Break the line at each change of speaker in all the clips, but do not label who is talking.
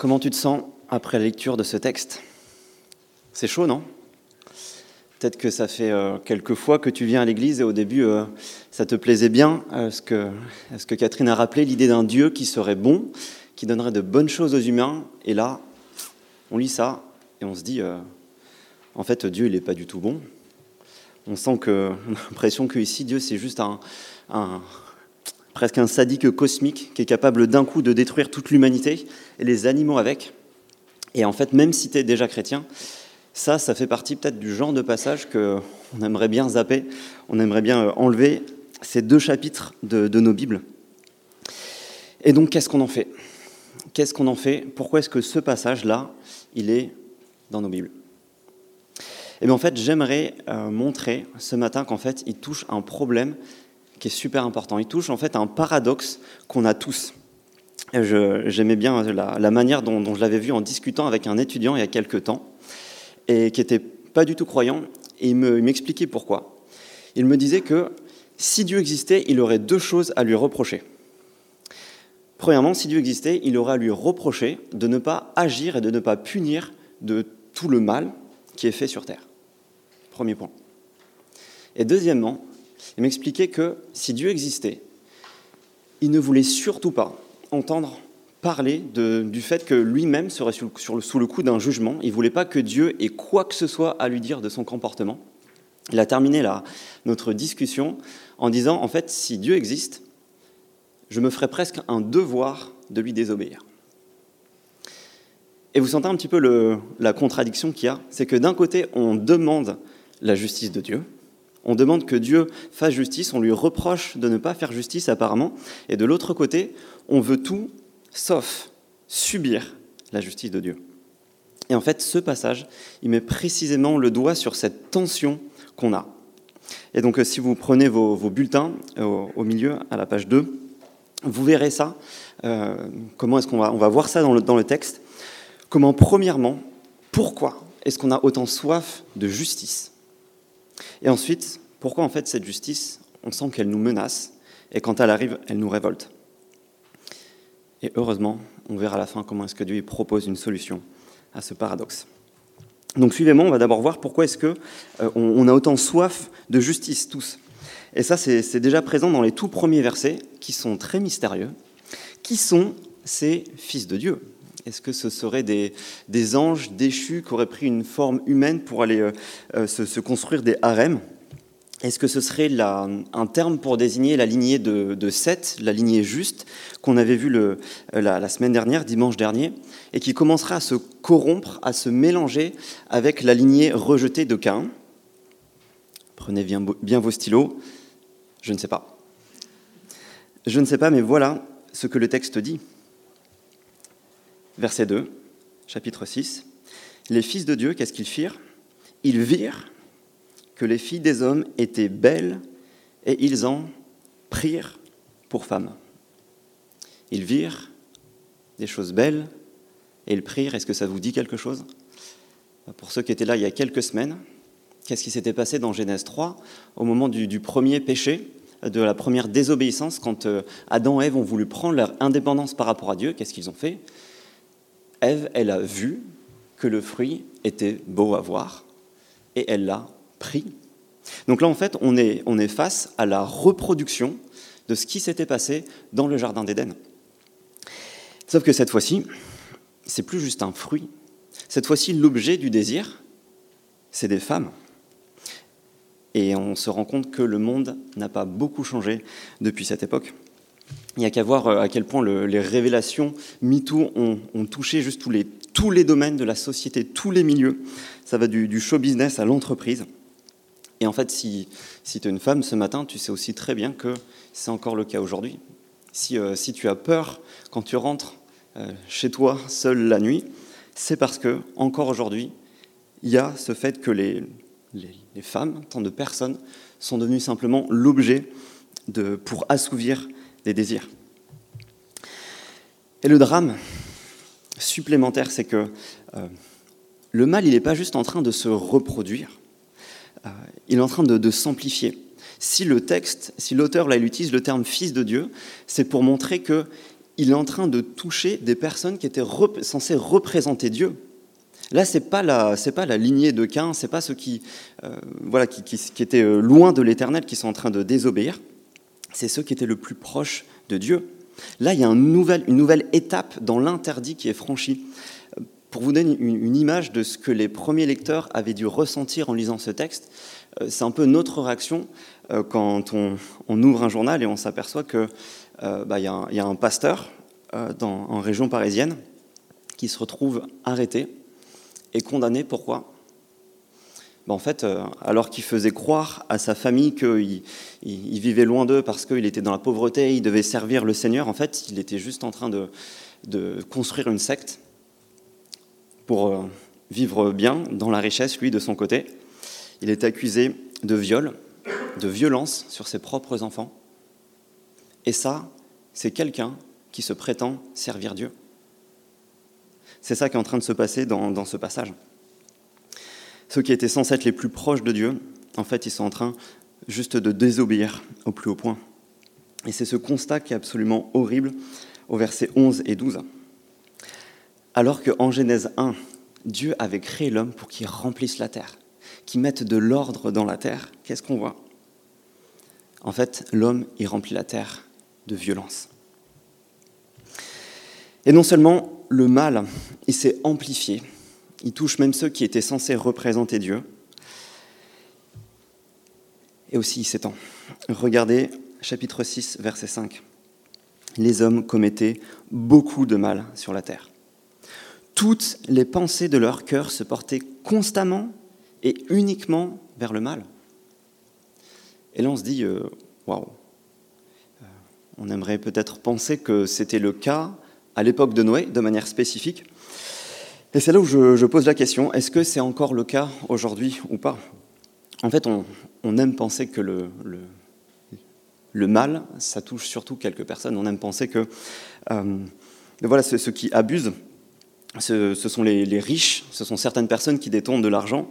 Comment tu te sens après la lecture de ce texte? C'est chaud, non? Peut-être que ça fait euh, quelques fois que tu viens à l'église et au début, euh, ça te plaisait bien, euh, ce, que, Catherine a rappelé, l'idée d'un Dieu qui serait bon, qui donnerait de bonnes choses aux humains. Et là, on lit ça et on se dit, en fait, Dieu, il n'est pas du tout bon. On sent que, on a l'impression que ici, Dieu, c'est juste un, presque un sadique cosmique qui est capable d'un coup de détruire toute l'humanité et les animaux avec. Et en fait, même si tu es déjà chrétien, ça, ça fait partie peut-être du genre de passage qu'on aimerait bien zapper, on aimerait bien euh, enlever ces deux chapitres de, nos Bibles. Et donc, qu'est-ce qu'on en fait? Qu'est-ce qu'on en fait? Pourquoi est-ce que ce passage-là, il est dans nos Bibles? Et eh bien en fait, j'aimerais euh, montrer ce matin qu'en fait, il touche un problème qui est super important. Il touche en fait un paradoxe qu'on a tous. J'aimais bien la, manière dont, dont je l'avais vu en discutant avec un étudiant il y a quelques temps et qui n'était pas du tout croyant, et il m'expliquait pourquoi. Il me disait que si Dieu existait, il aurait deux choses à lui reprocher. Premièrement, si Dieu existait, il aurait à lui reprocher de ne pas agir et de ne pas punir de tout le mal qui est fait sur Terre. Premier point. Et deuxièmement, il m'expliquait que si Dieu existait, il ne voulait surtout pas entendre parler du fait que lui-même serait sous le coup d'un jugement. Il ne voulait pas que Dieu ait quoi que ce soit à lui dire de son comportement. Il a terminé notre discussion en disant, en fait, si Dieu existe, je me ferais presque un devoir de lui désobéir. Et vous sentez un petit peu la contradiction qu'il y a, c'est que d'un côté, on demande la justice de Dieu, on demande que Dieu fasse justice, on lui reproche de ne pas faire justice apparemment, et de l'autre côté, on veut tout sauf subir la justice de Dieu. Et en fait, ce passage, il met précisément le doigt sur cette tension qu'on a. Et donc, euh, si vous prenez vos, bulletins euh, au, milieu, à la page 2, vous verrez ça. Euh, comment est-ce qu'on va, on va voir ça dans le, dans le texte Comment, premièrement, pourquoi est-ce qu'on a autant soif de justice? Et ensuite, pourquoi en fait cette justice, on sent qu'elle nous menace et quand elle arrive, elle nous révolte? Et heureusement, on verra à la fin comment est-ce que Dieu propose une solution à ce paradoxe. Donc suivez-moi, on va d'abord voir pourquoi est-ce qu'on euh, on a autant soif de justice tous. Et ça, c'est déjà présent dans les tout premiers versets, qui sont très mystérieux. Qui sont ces fils de Dieu Est-ce que ce seraient des, anges déchus qui auraient pris une forme humaine pour aller euh, euh, se, construire des harems? Est-ce que ce serait un terme pour désigner la lignée de, Seth, la lignée juste, qu'on avait vue euh, la, semaine dernière, dimanche dernier, et qui commencera à se corrompre, à se mélanger avec la lignée rejetée de Cain Prenez bien vos stylos. Je ne sais pas. Je ne sais pas, mais voilà ce que le texte dit. Verset 2, chapitre 6. Les fils de Dieu, qu'est-ce qu'ils firent? Ils virent que les filles des hommes étaient belles et ils en prirent pour femmes. Ils virent des choses belles et ils prirent. Est-ce que ça vous dit quelque chose? Pour ceux qui étaient là il y a quelques semaines, qu'est-ce qui s'était passé dans Genèse 3 au moment du, premier péché, de la première désobéissance, quand euh, Adam et Ève ont voulu prendre leur indépendance par rapport à Dieu Qu'est-ce qu'ils ont fait? Ève, elle a vu que le fruit était beau à voir et elle l'a pris. Donc là, en fait, on est, on est face à la reproduction de ce qui s'était passé dans le Jardin d'Éden. Sauf que cette fois-ci, c'est plus juste un fruit. Cette fois-ci, l'objet du désir, c'est des femmes. Et on se rend compte que le monde n'a pas beaucoup changé depuis cette époque. Il n'y a qu'à voir euh, à quel point les révélations MeToo ont, touché juste tous les, tous les domaines de la société, tous les milieux. Ça va du, show business à l'entreprise. Et en fait, si, tu es une femme ce matin, tu sais aussi très bien que c'est encore le cas aujourd'hui. Si, euh, si, tu as peur quand tu rentres euh, chez toi seule la nuit, c'est parce que, encore aujourd'hui, il y a ce fait que les, les, les, femmes, tant de personnes, sont devenues simplement l'objet pour assouvir des désirs. Et le drame supplémentaire, c'est que euh, le mal, il n'est pas juste en train de se reproduire, euh, il est en train de, s'amplifier. Si le texte, si l'auteur là, il utilise le terme fils de Dieu, c'est pour montrer que il est en train de toucher des personnes qui étaient censées représenter Dieu. Là, ce n'est pas, la, pas la lignée de Cain, ce n'est pas ceux qui, euh, voilà, qui, étaient loin de l'Éternel, qui sont en train de désobéir, c'est ceux qui étaient le plus proches de Dieu. Là, il y a une nouvelle, étape dans l'interdit qui est franchie. Pour vous donner une, image de ce que les premiers lecteurs avaient dû ressentir en lisant ce texte, euh, c'est un peu notre réaction quand on, ouvre un journal et on s'aperçoit qu'il bah, y, y, a un pasteur dans, en région parisienne qui se retrouve arrêté est condamné. Pourquoi? Ben, En fait, euh, alors qu'il faisait croire à sa famille qu'il il, vivait loin d'eux parce qu'il était dans la pauvreté, il devait servir le Seigneur, en fait, il était juste en train de, de construire une secte pour euh, vivre bien dans la richesse, lui, de son côté. Il est accusé de viol, de violence sur ses propres enfants. Et ça, c'est quelqu'un qui se prétend servir Dieu. C'est ça qui est en train de se passer dans, ce passage. Ceux qui étaient censés être les plus proches de Dieu, en fait, ils sont en train juste de désobéir au plus haut point. Et c'est ce constat qui est absolument horrible au verset 11 et 12. Alors qu'en Genèse 1, Dieu avait créé l'homme pour qu'il remplisse la terre, qu'il mette de l'ordre dans la terre, qu'est-ce qu'on voit? En fait, l'homme, il remplit la terre de violence. Et non seulement le mal, il s'est amplifié. Il touche même ceux qui étaient censés représenter Dieu. Et aussi il s'étend. Regardez chapitre 6, verset 5. Les hommes commettaient beaucoup de mal sur la terre. Toutes les pensées de leur cœur se portaient constamment et uniquement vers le mal. Et là, on se dit, euh, waouh, euh, on aimerait peut-être penser que c'était le cas à l'époque de Noé, de manière spécifique. Et c'est là où je, pose la question, est-ce que c'est encore le cas aujourd'hui ou pas? En fait, on, aime penser que le, mal, ça touche surtout quelques personnes. On aime penser que euh, voilà, ceux, qui abusent, ce, sont les, riches, ce sont certaines personnes qui détournent de l'argent,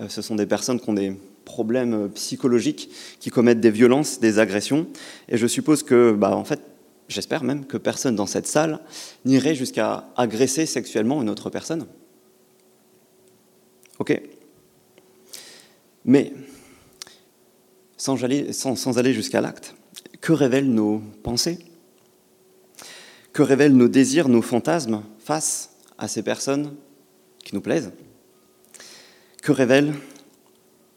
euh, ce sont des personnes qui ont des problèmes psychologiques, qui commettent des violences, des agressions. Et je suppose que, bah, en fait, j'espère même que personne dans cette salle n'irait jusqu'à agresser sexuellement une autre personne. Ok. Mais, sans aller, jusqu'à l'acte, que révèlent nos pensées? Que révèlent nos désirs, nos fantasmes face à ces personnes qui nous plaisent? Que révèle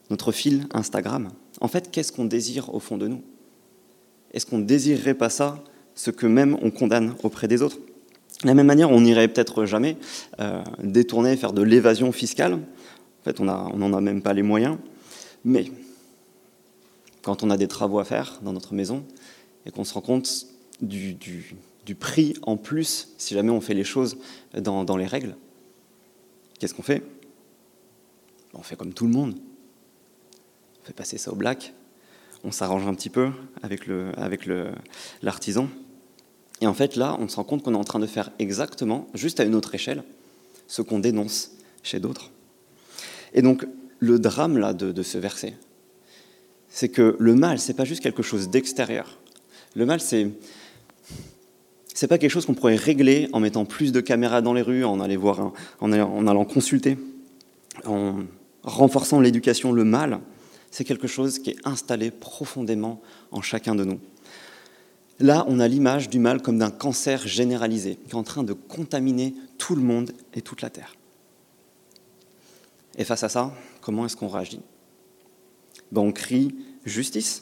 notre fil Instagram? En fait, qu'est-ce qu'on désire au fond de nous? Est-ce qu'on ne désirerait pas ça ce que même on condamne auprès des autres. De la même manière, on n'irait peut-être jamais euh, détourner, faire de l'évasion fiscale. En fait, on n'en a, même pas les moyens. Mais quand on a des travaux à faire dans notre maison et qu'on se rend compte du, prix en plus si jamais on fait les choses dans, les règles, qu'est-ce qu'on fait? On fait comme tout le monde. On fait passer ça au black. On s'arrange un petit peu avec l'artisan. Avec et en fait, là, on se rend compte qu'on est en train de faire exactement, juste à une autre échelle, ce qu'on dénonce chez d'autres. Et donc, le drame là de, ce verset, c'est que le mal, c'est pas juste quelque chose d'extérieur. Le mal, c'est c'est pas quelque chose qu'on pourrait régler en mettant plus de caméras dans les rues, en allant voir, en allant consulter, en renforçant l'éducation. Le mal, c'est quelque chose qui est installé profondément en chacun de nous. Là, on a l'image du mal comme d'un cancer généralisé qui est en train de contaminer tout le monde et toute la Terre. Et face à ça, comment est-ce qu'on réagit? Ben, On crie justice.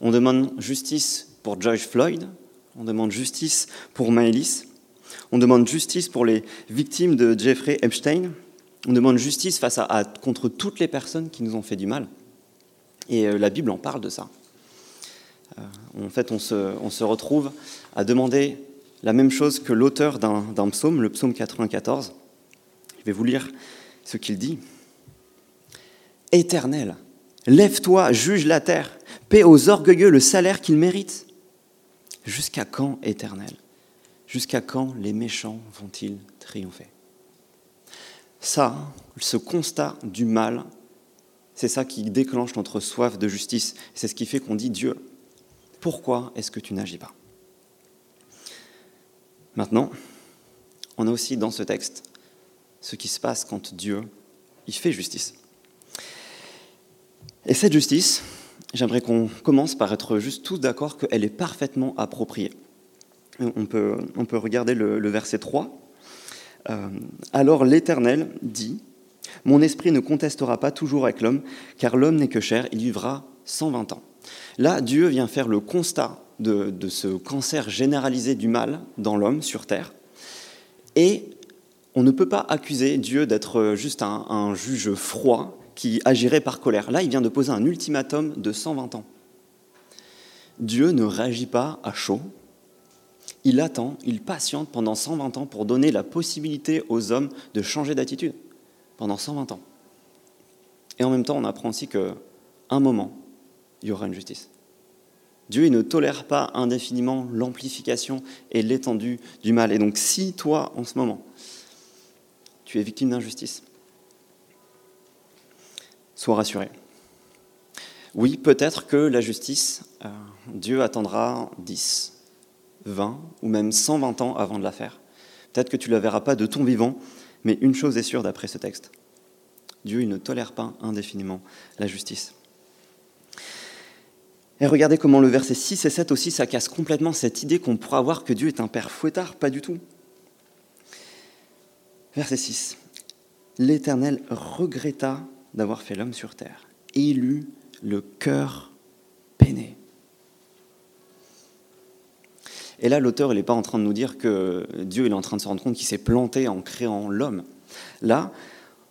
On demande justice pour George Floyd. On demande justice pour Maëlys. On demande justice pour les victimes de Jeffrey Epstein. On demande justice face à, contre toutes les personnes qui nous ont fait du mal. Et euh, la Bible en parle de ça. Euh, en fait, on se, retrouve à demander la même chose que l'auteur d'un psaume, le psaume 94. Je vais vous lire ce qu'il dit. Éternel, lève-toi, juge la terre, paie aux orgueilleux le salaire qu'ils méritent. Jusqu'à quand, Éternel? Jusqu'à quand les méchants vont-ils triompher? Ça, ce constat du mal, c'est ça qui déclenche notre soif de justice. C'est ce qui fait qu'on dit Dieu, pourquoi est-ce que tu n'agis pas? Maintenant, on a aussi dans ce texte ce qui se passe quand Dieu il fait justice. Et cette justice, j'aimerais qu'on commence par être juste tous d'accord qu'elle est parfaitement appropriée. On peut, regarder le, verset 3. Euh, alors l'Éternel dit, Mon esprit ne contestera pas toujours avec l'homme, car l'homme n'est que chair, il vivra 120 ans. Là, Dieu vient faire le constat de, ce cancer généralisé du mal dans l'homme sur Terre. Et on ne peut pas accuser Dieu d'être juste un, un juge froid qui agirait par colère. Là, il vient de poser un ultimatum de 120 ans. Dieu ne réagit pas à chaud. Il attend, il patiente pendant 120 ans pour donner la possibilité aux hommes de changer d'attitude. Pendant 120 ans. Et en même temps, on apprend aussi qu'à un moment, il y aura une justice. Dieu ne tolère pas indéfiniment l'amplification et l'étendue du mal. Et donc si toi, en ce moment, tu es victime d'injustice, sois rassuré. Oui, peut-être que la justice, euh, Dieu attendra 10, 20 ou même 120 ans avant de la faire. Peut-être que tu ne la verras pas de ton vivant, mais une chose est sûre d'après ce texte. Dieu ne tolère pas indéfiniment la justice. Et regardez comment le verset 6 et 7 aussi, ça casse complètement cette idée qu'on pourra avoir que Dieu est un père fouettard, pas du tout. Verset 6. L'Éternel regretta d'avoir fait l'homme sur terre, et il eut le cœur peiné. Et là, l'auteur, il n'est pas en train de nous dire que Dieu il est en train de se rendre compte qu'il s'est planté en créant l'homme. Là,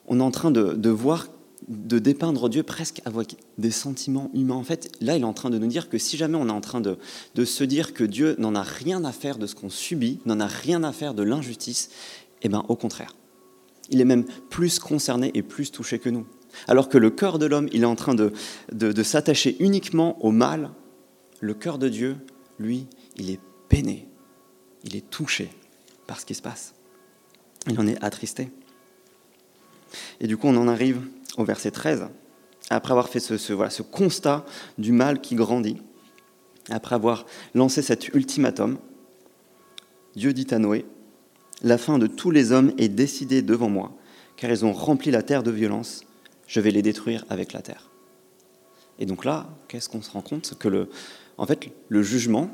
on est en train de, de voir de dépeindre Dieu presque avec des sentiments humains. En fait, là, il est en train de nous dire que si jamais on est en train de, se dire que Dieu n'en a rien à faire de ce qu'on subit, n'en a rien à faire de l'injustice, eh bien, au contraire. Il est même plus concerné et plus touché que nous. Alors que le cœur de l'homme, il est en train de, de s'attacher uniquement au mal, le cœur de Dieu, lui, il est peiné, il est touché par ce qui se passe. Il en est attristé. Et du coup, on en arrive au verset 13, après avoir fait ce, ce constat du mal qui grandit, après avoir lancé cet ultimatum, Dieu dit à Noé, La fin de tous les hommes est décidée devant moi, car ils ont rempli la terre de violence, je vais les détruire avec la terre. Et donc là, qu'est-ce qu'on se rend compte? Que le, en fait, le jugement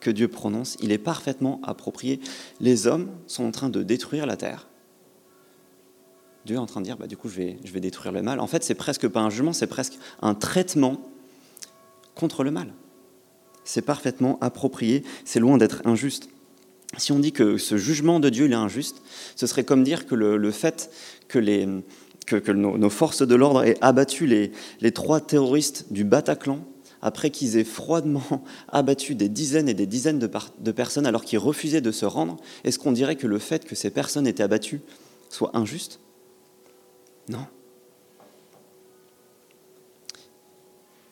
que Dieu prononce, il est parfaitement approprié. Les hommes sont en train de détruire la terre. Dieu est en train de dire, bah, du coup, je vais, je vais détruire le mal. En fait, c'est presque pas un jugement, c'est presque un traitement contre le mal. C'est parfaitement approprié, c'est loin d'être injuste. Si on dit que ce jugement de Dieu est injuste, ce serait comme dire que le, fait que, les, que, nos, forces de l'ordre aient abattu les, les trois terroristes du Bataclan après qu'ils aient froidement abattu des dizaines et des dizaines de, de personnes alors qu'ils refusaient de se rendre, est-ce qu'on dirait que le fait que ces personnes étaient abattues soit injuste? Non.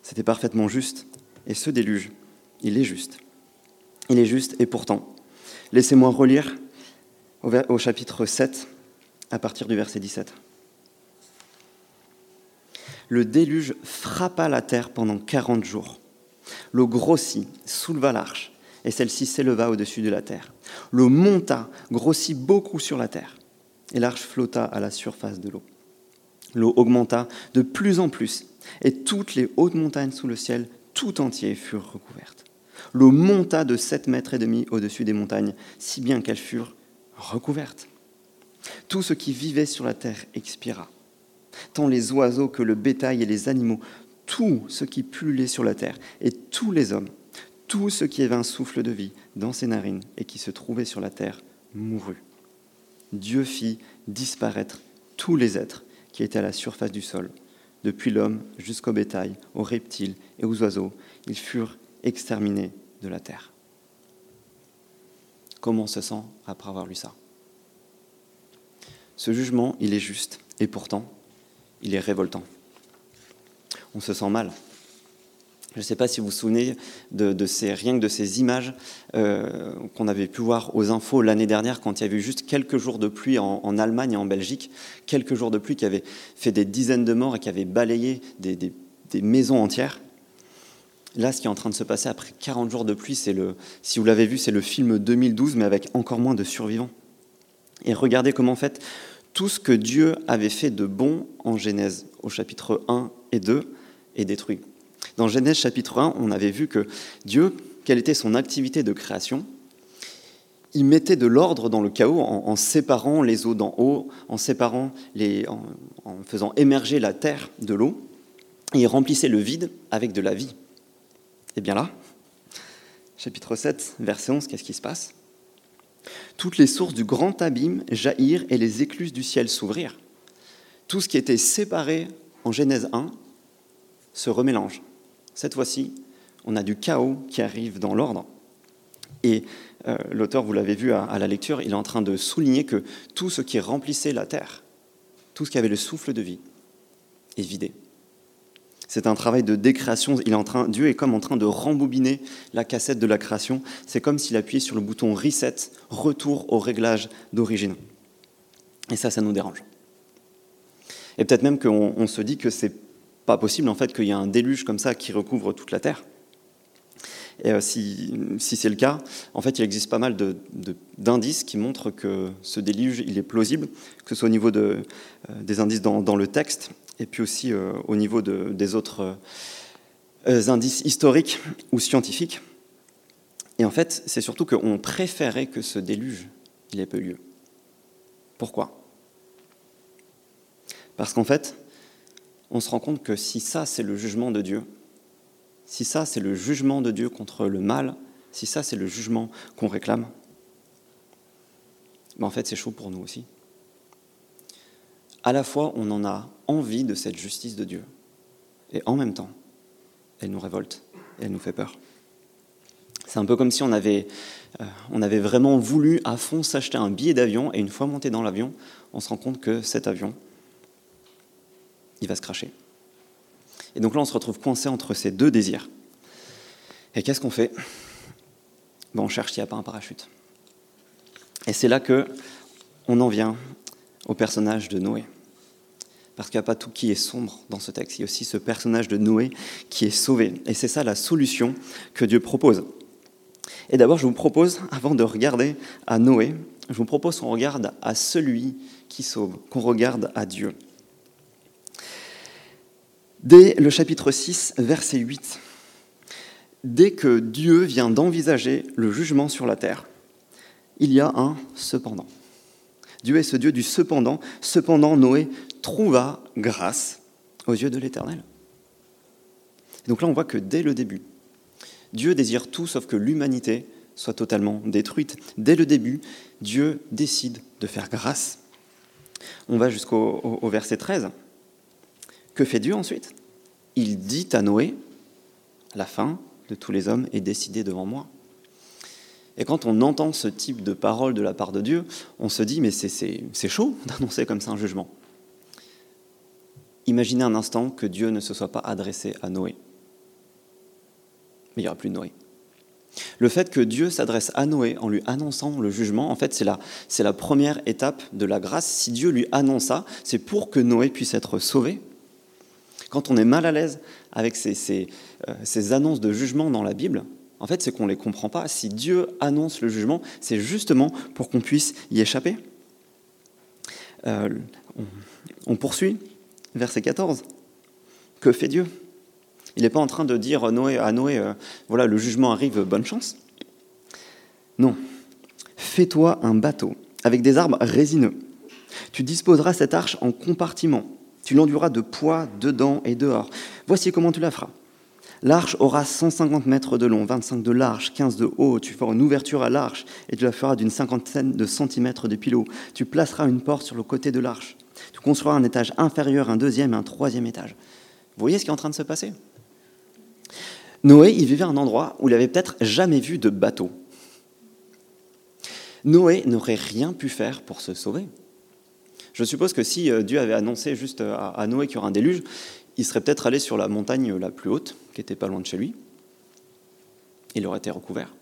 C'était parfaitement juste. Et ce déluge, il est juste. Il est juste et pourtant. Laissez-moi relire au, chapitre 7 à partir du verset 17. Le déluge frappa la terre pendant quarante jours. L'eau grossit, souleva l'arche, et celle-ci s'éleva au-dessus de la terre. L'eau monta, grossit beaucoup sur la terre, et l'arche flotta à la surface de l'eau. L'eau augmenta de plus en plus, et toutes les hautes montagnes sous le ciel tout entier furent recouvertes. L'eau monta de sept mètres et demi au-dessus des montagnes, si bien qu'elles furent recouvertes. Tout ce qui vivait sur la terre expira, tant les oiseaux que le bétail et les animaux, tout ce qui pullulait sur la terre, et tous les hommes, tout ce qui avait un souffle de vie dans ses narines et qui se trouvait sur la terre, mourut. Dieu fit disparaître tous les êtres qui étaient à la surface du sol. Depuis l'homme jusqu'au bétail, aux reptiles et aux oiseaux, ils furent exterminés de la terre. Comment on se sent après avoir lu ça? Ce jugement, il est juste, et pourtant, il est révoltant. On se sent mal. Je ne sais pas si vous vous souvenez de, ces, rien que de ces images euh, qu'on avait pu voir aux infos l'année dernière quand il y avait eu juste quelques jours de pluie en, Allemagne et en Belgique, quelques jours de pluie qui avaient fait des dizaines de morts et qui avaient balayé des, maisons entières. Là, ce qui est en train de se passer après 40 jours de pluie, c'est le, si vous l'avez vu, c'est le film 2012, mais avec encore moins de survivants. Et regardez comment, en fait, tout ce que Dieu avait fait de bon en Genèse, au chapitre 1 et 2, est détruit. Dans Genèse chapitre 1, on avait vu que Dieu, quelle était son activité de création Il mettait de l'ordre dans le chaos en, séparant les eaux d'en haut, en séparant les, en, en faisant émerger la terre de l'eau, et il remplissait le vide avec de la vie. Et bien là, chapitre 7, verset 11, qu'est-ce qui se passe? Toutes les sources du grand abîme jaillirent et les écluses du ciel s'ouvrirent. Tout ce qui était séparé en Genèse 1 se remélange. Cette fois-ci, on a du chaos qui arrive dans l'ordre. Et euh, l'auteur, vous l'avez vu à, la lecture, il est en train de souligner que tout ce qui remplissait la terre, tout ce qui avait le souffle de vie, est vidé. C'est un travail de décréation. Il est en train, Dieu est comme en train de rembobiner la cassette de la création. C'est comme s'il appuyait sur le bouton reset, retour au réglage d'origine. Et ça, ça nous dérange. Et peut-être même qu'on se dit que c'est pas possible en fait qu'il y ait un déluge comme ça qui recouvre toute la terre. Et euh, si, c'est le cas, en fait, il existe pas mal d'indices qui montrent que ce déluge, il est plausible, que ce soit au niveau de, euh, des indices dans, le texte, et puis aussi euh, au niveau des autres indices historiques ou scientifiques. Et en fait, c'est surtout qu'on préférait que ce déluge, il ait peu lieu. Pourquoi? Parce qu'en fait, on se rend compte que si ça, c'est le jugement de Dieu, si ça, c'est le jugement de Dieu contre le mal, si ça, c'est le jugement qu'on réclame, ben en fait, c'est chaud pour nous aussi à la fois on en a envie de cette justice de Dieu, et en même temps, elle nous révolte, elle nous fait peur. C'est un peu comme si on avait, euh, on avait vraiment voulu à fond s'acheter un billet d'avion, et une fois monté dans l'avion, on se rend compte que cet avion, il va se cracher. Et donc là, on se retrouve coincé entre ces deux désirs. Et qu'est-ce qu'on fait? Ben, On cherche s'il n'y a pas un parachute. Et c'est là que on en vient au personnage de Noé parce qu'il n'y a pas tout qui est sombre dans ce texte. Il y a aussi ce personnage de Noé qui est sauvé. Et c'est ça la solution que Dieu propose. Et d'abord, je vous propose, avant de regarder à Noé, je vous propose qu'on regarde à celui qui sauve, qu'on regarde à Dieu. Dès le chapitre 6, verset 8, dès que Dieu vient d'envisager le jugement sur la terre, il y a un cependant. Dieu est ce Dieu du cependant. Cependant, Noé trouva grâce aux yeux de l'Éternel. Donc là, on voit que dès le début, Dieu désire tout sauf que l'humanité soit totalement détruite. Dès le début, Dieu décide de faire grâce. On va jusqu'au verset 13. Que fait Dieu ensuite? Il dit à Noé, la fin de tous les hommes est décidée devant moi. Et quand on entend ce type de parole de la part de Dieu, on se dit, mais c'est chaud d'annoncer comme ça un jugement. Imaginez un instant que Dieu ne se soit pas adressé à Noé. Mais il n'y aura plus de Noé. Le fait que Dieu s'adresse à Noé en lui annonçant le jugement, en fait, c'est la, la première étape de la grâce. Si Dieu lui annonce ça, c'est pour que Noé puisse être sauvé. Quand on est mal à l'aise avec euh, ces annonces de jugement dans la Bible, en fait, c'est qu'on ne les comprend pas. Si Dieu annonce le jugement, c'est justement pour qu'on puisse y échapper. Euh, on poursuit verset 14. Que fait Dieu? Il n'est pas en train de dire à Noé, Noé euh, voilà, le jugement arrive, bonne chance. Non. Fais-toi un bateau avec des arbres résineux. Tu disposeras cette arche en compartiments. Tu l'enduras de poids dedans et dehors. Voici comment tu la feras. L'arche aura 150 mètres de long, 25 de large, 15 de haut. Tu feras une ouverture à l'arche et tu la feras d'une cinquantaine de centimètres de pilo. Tu placeras une porte sur le côté de l'arche. Tu construiras un étage inférieur, un deuxième et un troisième étage. Vous voyez ce qui est en train de se passer? Noé, il vivait à un endroit où il n'avait peut-être jamais vu de bateau. Noé n'aurait rien pu faire pour se sauver. Je suppose que si euh, Dieu avait annoncé juste à Noé qu'il y aurait un déluge, il serait peut-être allé sur la montagne la plus haute, qui était pas loin de chez lui. Il aurait été recouvert.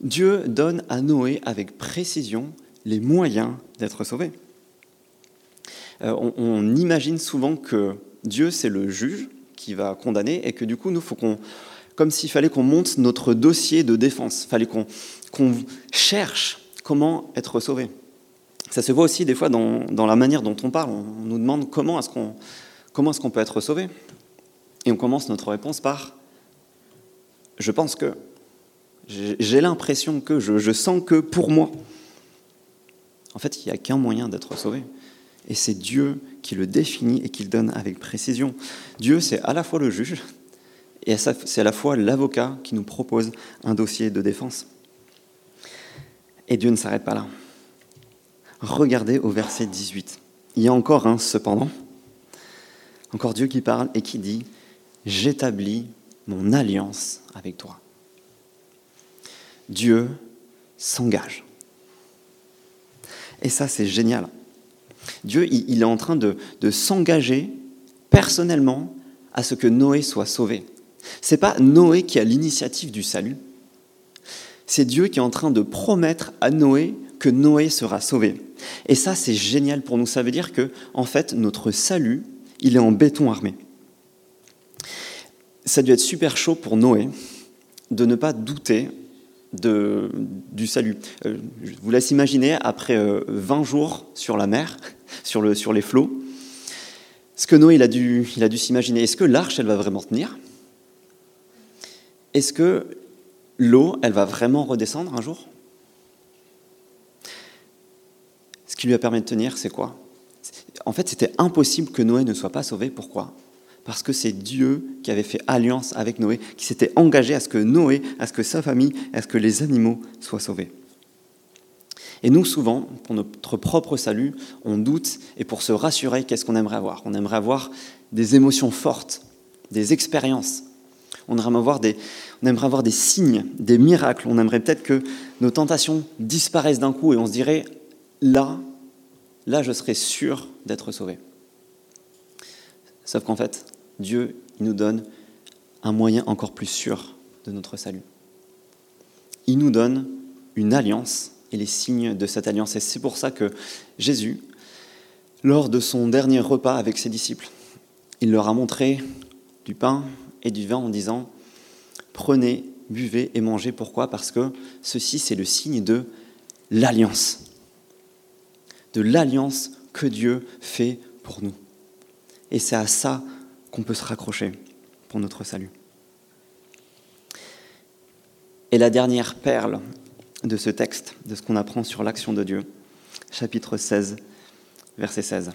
Dieu donne à Noé avec précision les moyens d'être sauvé. Euh, on, imagine souvent que Dieu, c'est le juge qui va condamner, et que du coup, nous, faut qu'on, comme s'il fallait qu'on monte notre dossier de défense, fallait qu'on cherche comment être sauvé. Ça se voit aussi des fois dans, la manière dont on parle. On nous demande comment est-ce qu'on peut être sauvé. Et on commence notre réponse par je pense que, j'ai l'impression que, je, sens que pour moi. En fait, il n'y a qu'un moyen d'être sauvé. Et c'est Dieu qui le définit et qui le donne avec précision. Dieu, c'est à la fois le juge et c'est à la fois l'avocat qui nous propose un dossier de défense. Et Dieu ne s'arrête pas là. Regardez au verset 18. Il y a encore un cependant. Encore Dieu qui parle et qui dit J'établis mon alliance avec toi. Dieu s'engage. Et ça, c'est génial. Dieu, il, est en train de, de s'engager personnellement à ce que Noé soit sauvé. C'est pas Noé qui a l'initiative du salut. C'est Dieu qui est en train de promettre à Noé que Noé sera sauvé. Et ça, c'est génial pour nous. Ça veut dire que, en fait, notre salut, il est en béton armé. Ça a dû être super chaud pour Noé de ne pas douter de, du salut. Euh, je vous laisse imaginer, après 20 euh, jours sur la mer, sur, le, sur les flots, ce que Noé il a dû, il a dû s'imaginer. Est-ce que l'arche, elle va vraiment tenir? Est-ce que l'eau, elle va vraiment redescendre un jour Ce lui a permis de tenir, c'est quoi En fait, c'était impossible que Noé ne soit pas sauvé. Pourquoi? Parce que c'est Dieu qui avait fait alliance avec Noé, qui s'était engagé à ce que Noé, à ce que sa famille, à ce que les animaux soient sauvés. Et nous, souvent, pour notre propre salut, on doute, et pour se rassurer, qu'est-ce qu'on aimerait avoir? On aimerait avoir des émotions fortes, des expériences. On aimerait, avoir des, on aimerait avoir des signes, des miracles. On aimerait peut-être que nos tentations disparaissent d'un coup et on se dirait, là, là, je serais sûr d'être sauvé. Sauf qu'en fait, Dieu il nous donne un moyen encore plus sûr de notre salut. Il nous donne une alliance et les signes de cette alliance. Et c'est pour ça que Jésus, lors de son dernier repas avec ses disciples, il leur a montré du pain et du vin en disant, prenez, buvez et mangez. Pourquoi? Parce que ceci, c'est le signe de l'alliance. De l'alliance que Dieu fait pour nous. Et c'est à ça qu'on peut se raccrocher pour notre salut. Et la dernière perle de ce texte, de ce qu'on apprend sur l'action de Dieu, chapitre 16, verset 16.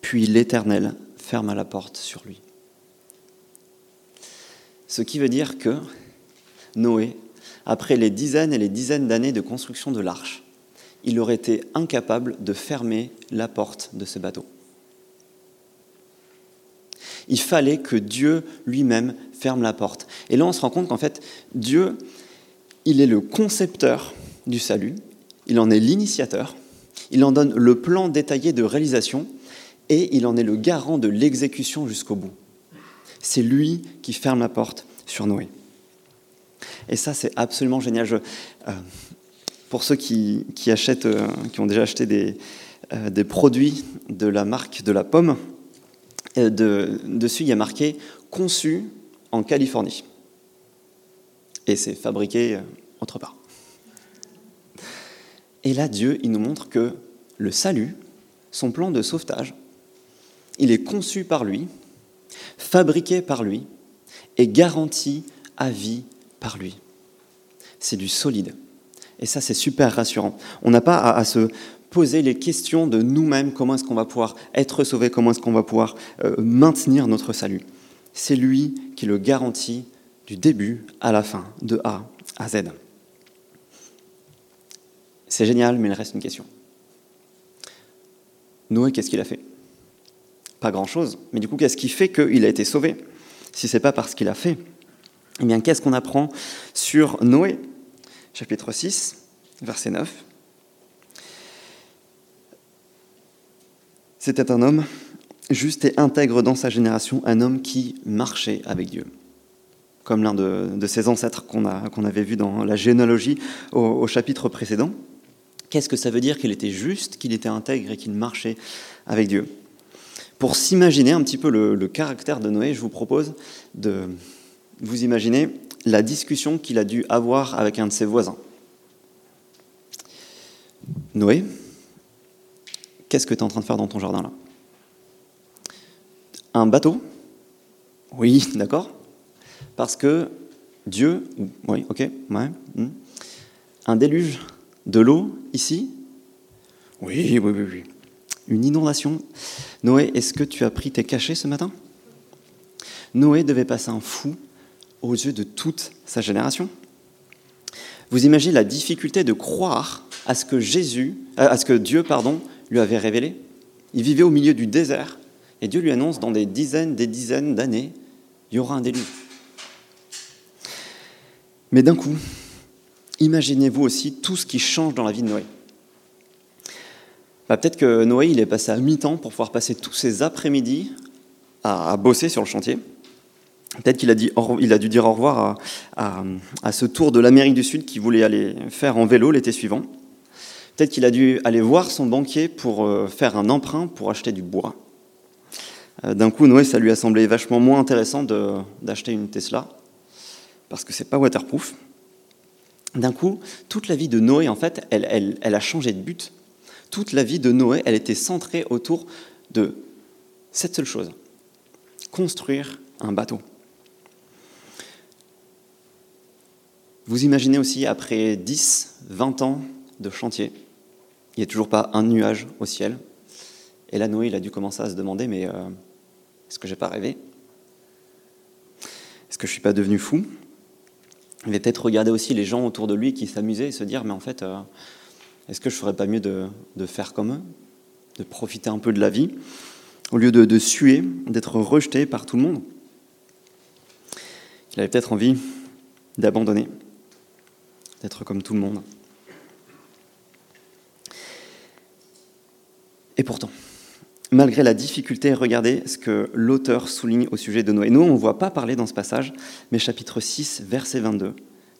Puis l'Éternel ferma la porte sur lui. Ce qui veut dire que Noé, après les dizaines et les dizaines d'années de construction de l'arche, il aurait été incapable de fermer la porte de ce bateau. Il fallait que Dieu lui-même ferme la porte. Et là, on se rend compte qu'en fait, Dieu, il est le concepteur du salut, il en est l'initiateur, il en donne le plan détaillé de réalisation et il en est le garant de l'exécution jusqu'au bout. C'est lui qui ferme la porte sur Noé. Et ça, c'est absolument génial. Euh, pour ceux qui, achètent, euh, qui ont déjà acheté des, euh, des, produits de la marque de la pomme, de, dessus il y a marqué conçu en Californie. Et c'est fabriqué autre part. Et là, Dieu, il nous montre que le salut, son plan de sauvetage, il est conçu par lui, fabriqué par lui et garanti à vie par lui. C'est du solide. Et ça, c'est super rassurant. On n'a pas à, se poser les questions de nous-mêmes, comment est-ce qu'on va pouvoir être sauvé, comment est-ce qu'on va pouvoir euh, maintenir notre salut. C'est lui qui le garantit du début à la fin, de A à Z. C'est génial, mais il reste une question. Noé, qu'est-ce qu'il a fait? Pas grand-chose. Mais du coup, qu'est-ce qui fait qu'il a été sauvé? Si ce n'est pas parce qu'il a fait, eh bien, qu'est-ce qu'on apprend sur Noé chapitre 6, verset 9. C'était un homme juste et intègre dans sa génération, un homme qui marchait avec Dieu, comme l'un de, ses ancêtres qu'on avait vu dans la généalogie au, chapitre précédent. Qu'est-ce que ça veut dire qu'il était juste, qu'il était intègre et qu'il marchait avec Dieu? Pour s'imaginer un petit peu le, caractère de Noé, je vous propose de vous imaginer la discussion qu'il a dû avoir avec un de ses voisins. Noé, qu'est-ce que tu es en train de faire dans ton jardin là? Un bateau? Oui, d'accord. Parce que Dieu, oui, ok, ouais. Hmm. Un déluge de l'eau ici? Oui, oui, oui, oui. Une inondation Noé, est-ce que tu as pris tes cachets ce matin? Noé devait passer un fou aux yeux de toute sa génération. Vous imaginez la difficulté de croire à ce que Jésus, euh, à ce que Dieu, pardon, lui avait révélé. Il vivait au milieu du désert et Dieu lui annonce dans des dizaines, des dizaines d'années, il y aura un déluge. Mais d'un coup, imaginez-vous aussi tout ce qui change dans la vie de Noé. Bah, peut-être que Noé, il est passé à mi-temps pour pouvoir passer tous ses après-midi à, bosser sur le chantier. Peut-être qu'il a, a, dû dire au revoir à, ce tour de l'Amérique du Sud qu'il voulait aller faire en vélo l'été suivant. Peut-être qu'il a dû aller voir son banquier pour euh, faire un emprunt pour acheter du bois. Euh, d'un coup, Noé, ça lui a semblé vachement moins intéressant d'acheter une Tesla, parce que c'est pas waterproof. D'un coup, toute la vie de Noé, en fait, elle, a changé de but. Toute la vie de Noé, elle était centrée autour de cette seule chose construire un bateau. Vous imaginez aussi, après 10, 20 ans de chantier, il n'y a toujours pas un nuage au ciel. Et là, Noé, il a dû commencer à se demander, mais euh, est-ce que j'ai pas rêvé? Est-ce que je suis pas devenu fou? Il va peut-être regarder aussi les gens autour de lui qui s'amusaient et se dire, mais en fait, euh, est-ce que je ferais pas mieux de, faire comme eux De profiter un peu de la vie, au lieu de suer, d'être rejeté par tout le monde Il avait peut-être envie d'abandonner, d'être comme tout le monde. Et pourtant, malgré la difficulté, regardez ce que l'auteur souligne au sujet de Noé. Nous, on ne voit pas parler dans ce passage, mais chapitre 6, verset 22,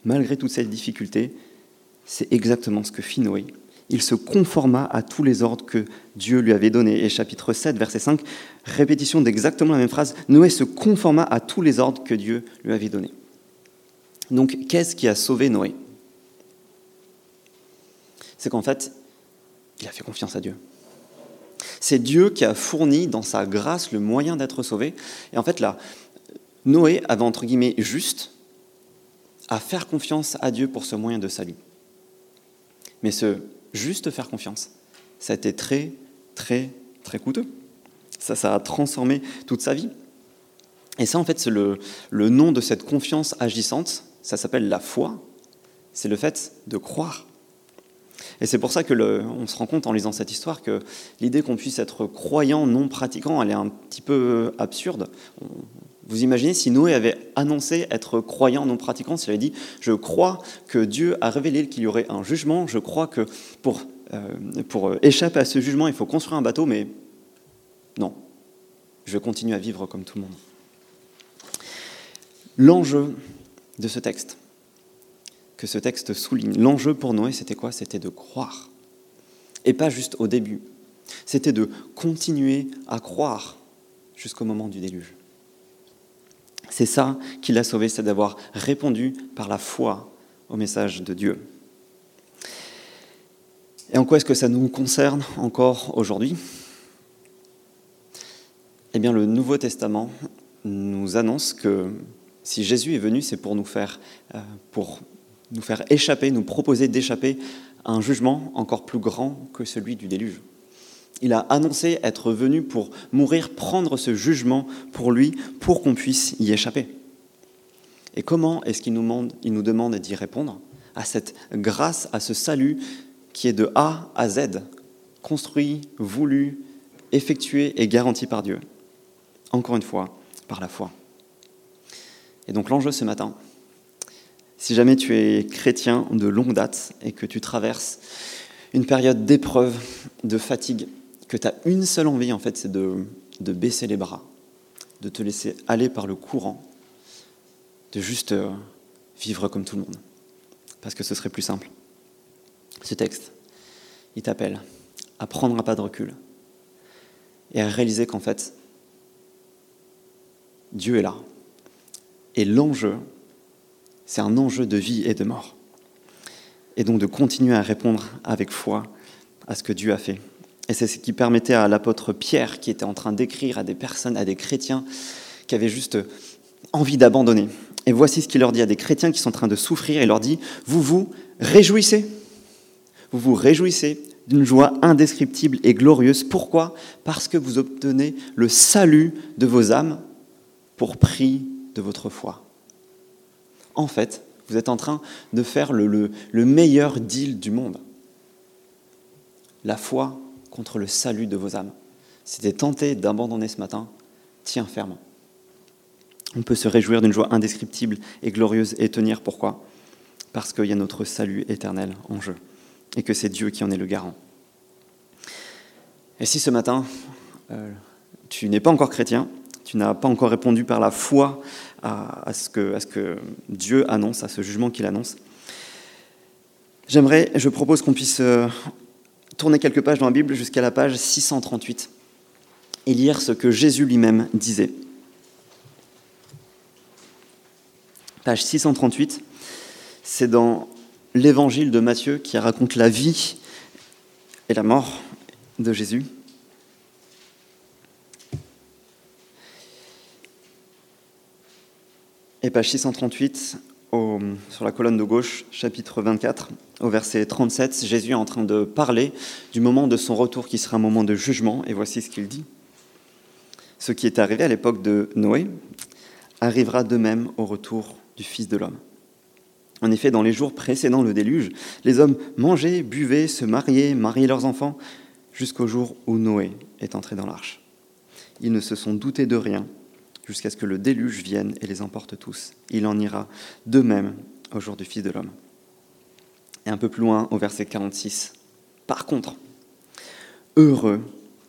malgré toute cette difficulté, c'est exactement ce que fit Noé. Il se conforma à tous les ordres que Dieu lui avait donnés. Et chapitre 7, verset 5, répétition d'exactement la même phrase, Noé se conforma à tous les ordres que Dieu lui avait donnés. Donc, qu'est-ce qui a sauvé Noé? C'est qu'en fait, il a fait confiance à Dieu. C'est Dieu qui a fourni dans sa grâce le moyen d'être sauvé. Et en fait, là, Noé avait entre guillemets juste à faire confiance à Dieu pour ce moyen de salut. Mais ce juste faire confiance, ça a été très, très, très coûteux. Ça, ça a transformé toute sa vie. Et ça, en fait, c'est le, le nom de cette confiance agissante. Ça s'appelle la foi. C'est le fait de croire. Et c'est pour ça que on se rend compte en lisant cette histoire que l'idée qu'on puisse être croyant non pratiquant, elle est un petit peu absurde. Vous imaginez si Noé avait annoncé être croyant non pratiquant, s'il avait dit Je crois que Dieu a révélé qu'il y aurait un jugement, je crois que pour, euh, pour échapper à ce jugement, il faut construire un bateau, mais non, je continue à vivre comme tout le monde. L'enjeu de ce texte, que ce texte souligne. L'enjeu pour Noé, c'était quoi? C'était de croire. Et pas juste au début. C'était de continuer à croire jusqu'au moment du déluge. C'est ça qui l'a sauvé, c'est d'avoir répondu par la foi au message de Dieu. Et en quoi est-ce que ça nous concerne encore aujourd'hui? Eh bien, le Nouveau Testament nous annonce que si Jésus est venu, c'est pour nous faire, euh, pour nous faire échapper, nous proposer d'échapper à un jugement encore plus grand que celui du déluge. Il a annoncé être venu pour mourir, prendre ce jugement pour lui, pour qu'on puisse y échapper. Et comment est-ce qu'il nous demande, il nous demande d'y répondre à cette grâce, à ce salut qui est de A à Z, construit, voulu, effectué et garanti par Dieu Encore une fois, par la foi. Et donc l'enjeu ce matin, si jamais tu es chrétien de longue date et que tu traverses une période d'épreuve, de fatigue, que tu as une seule envie, en fait, c'est de, de, baisser les bras, de te laisser aller par le courant, de juste euh, vivre comme tout le monde, parce que ce serait plus simple. Ce texte, il t'appelle à prendre un pas de recul et à réaliser qu'en fait, Dieu est là. Et l'enjeu, c'est un enjeu de vie et de mort. Et donc de continuer à répondre avec foi à ce que Dieu a fait. Et c'est ce qui permettait à l'apôtre Pierre, qui était en train d'écrire à des personnes, à des chrétiens, qui avaient juste envie d'abandonner. Et voici ce qu'il leur dit à des chrétiens qui sont en train de souffrir. Il leur dit, vous vous réjouissez. Vous vous réjouissez d'une joie indescriptible et glorieuse. Pourquoi? Parce que vous obtenez le salut de vos âmes pour prix de votre foi. En fait, vous êtes en train de faire le, le meilleur deal du monde. La foi contre le salut de vos âmes. Es tenté d'abandonner ce matin, tiens ferme. On peut se réjouir d'une joie indescriptible et glorieuse et tenir. Pourquoi? Parce qu'il y a notre salut éternel en jeu et que c'est Dieu qui en est le garant. Et si ce matin, euh, tu n'es pas encore chrétien, tu n'as pas encore répondu par la foi à, ce, que, Dieu annonce, à ce jugement qu'il annonce, j'aimerais, je propose qu'on puisse euh, tourner quelques pages dans la Bible jusqu'à la page 638 et lire ce que Jésus lui-même disait. Page 638, c'est dans l'évangile de Matthieu qui raconte la vie et la mort de Jésus. Et page 638, sur la colonne de gauche, chapitre 24, au verset 37, Jésus est en train de parler du moment de son retour qui sera un moment de jugement, et voici ce qu'il dit. Ce qui est arrivé à l'époque de Noé arrivera de même au retour du Fils de l'homme. En effet, dans les jours précédant le déluge, les hommes mangeaient, buvaient, se mariaient, mariaient leurs enfants, jusqu'au jour où Noé est entré dans l'arche. Ils ne se sont doutés de rien jusqu'à ce que le déluge vienne et les emporte tous. Il en ira de même au jour du Fils de l'homme. Et un peu plus loin, au verset 46. Par contre, heureux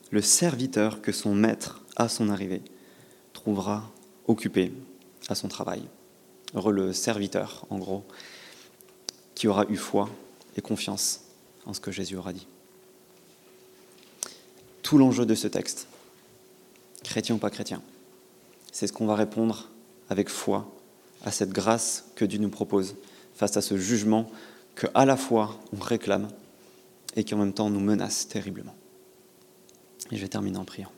le serviteur que son maître, à son arrivée, trouvera occupé à son travail heureux le serviteur, en gros, qui aura eu foi et confiance en ce que Jésus aura dit. Tout l'enjeu de ce texte, chrétien ou pas chrétien, c'est ce qu'on va répondre avec foi à cette grâce que Dieu nous propose face à ce jugement que à la fois on réclame et qui en même temps nous menace terriblement. Et je vais terminer en priant.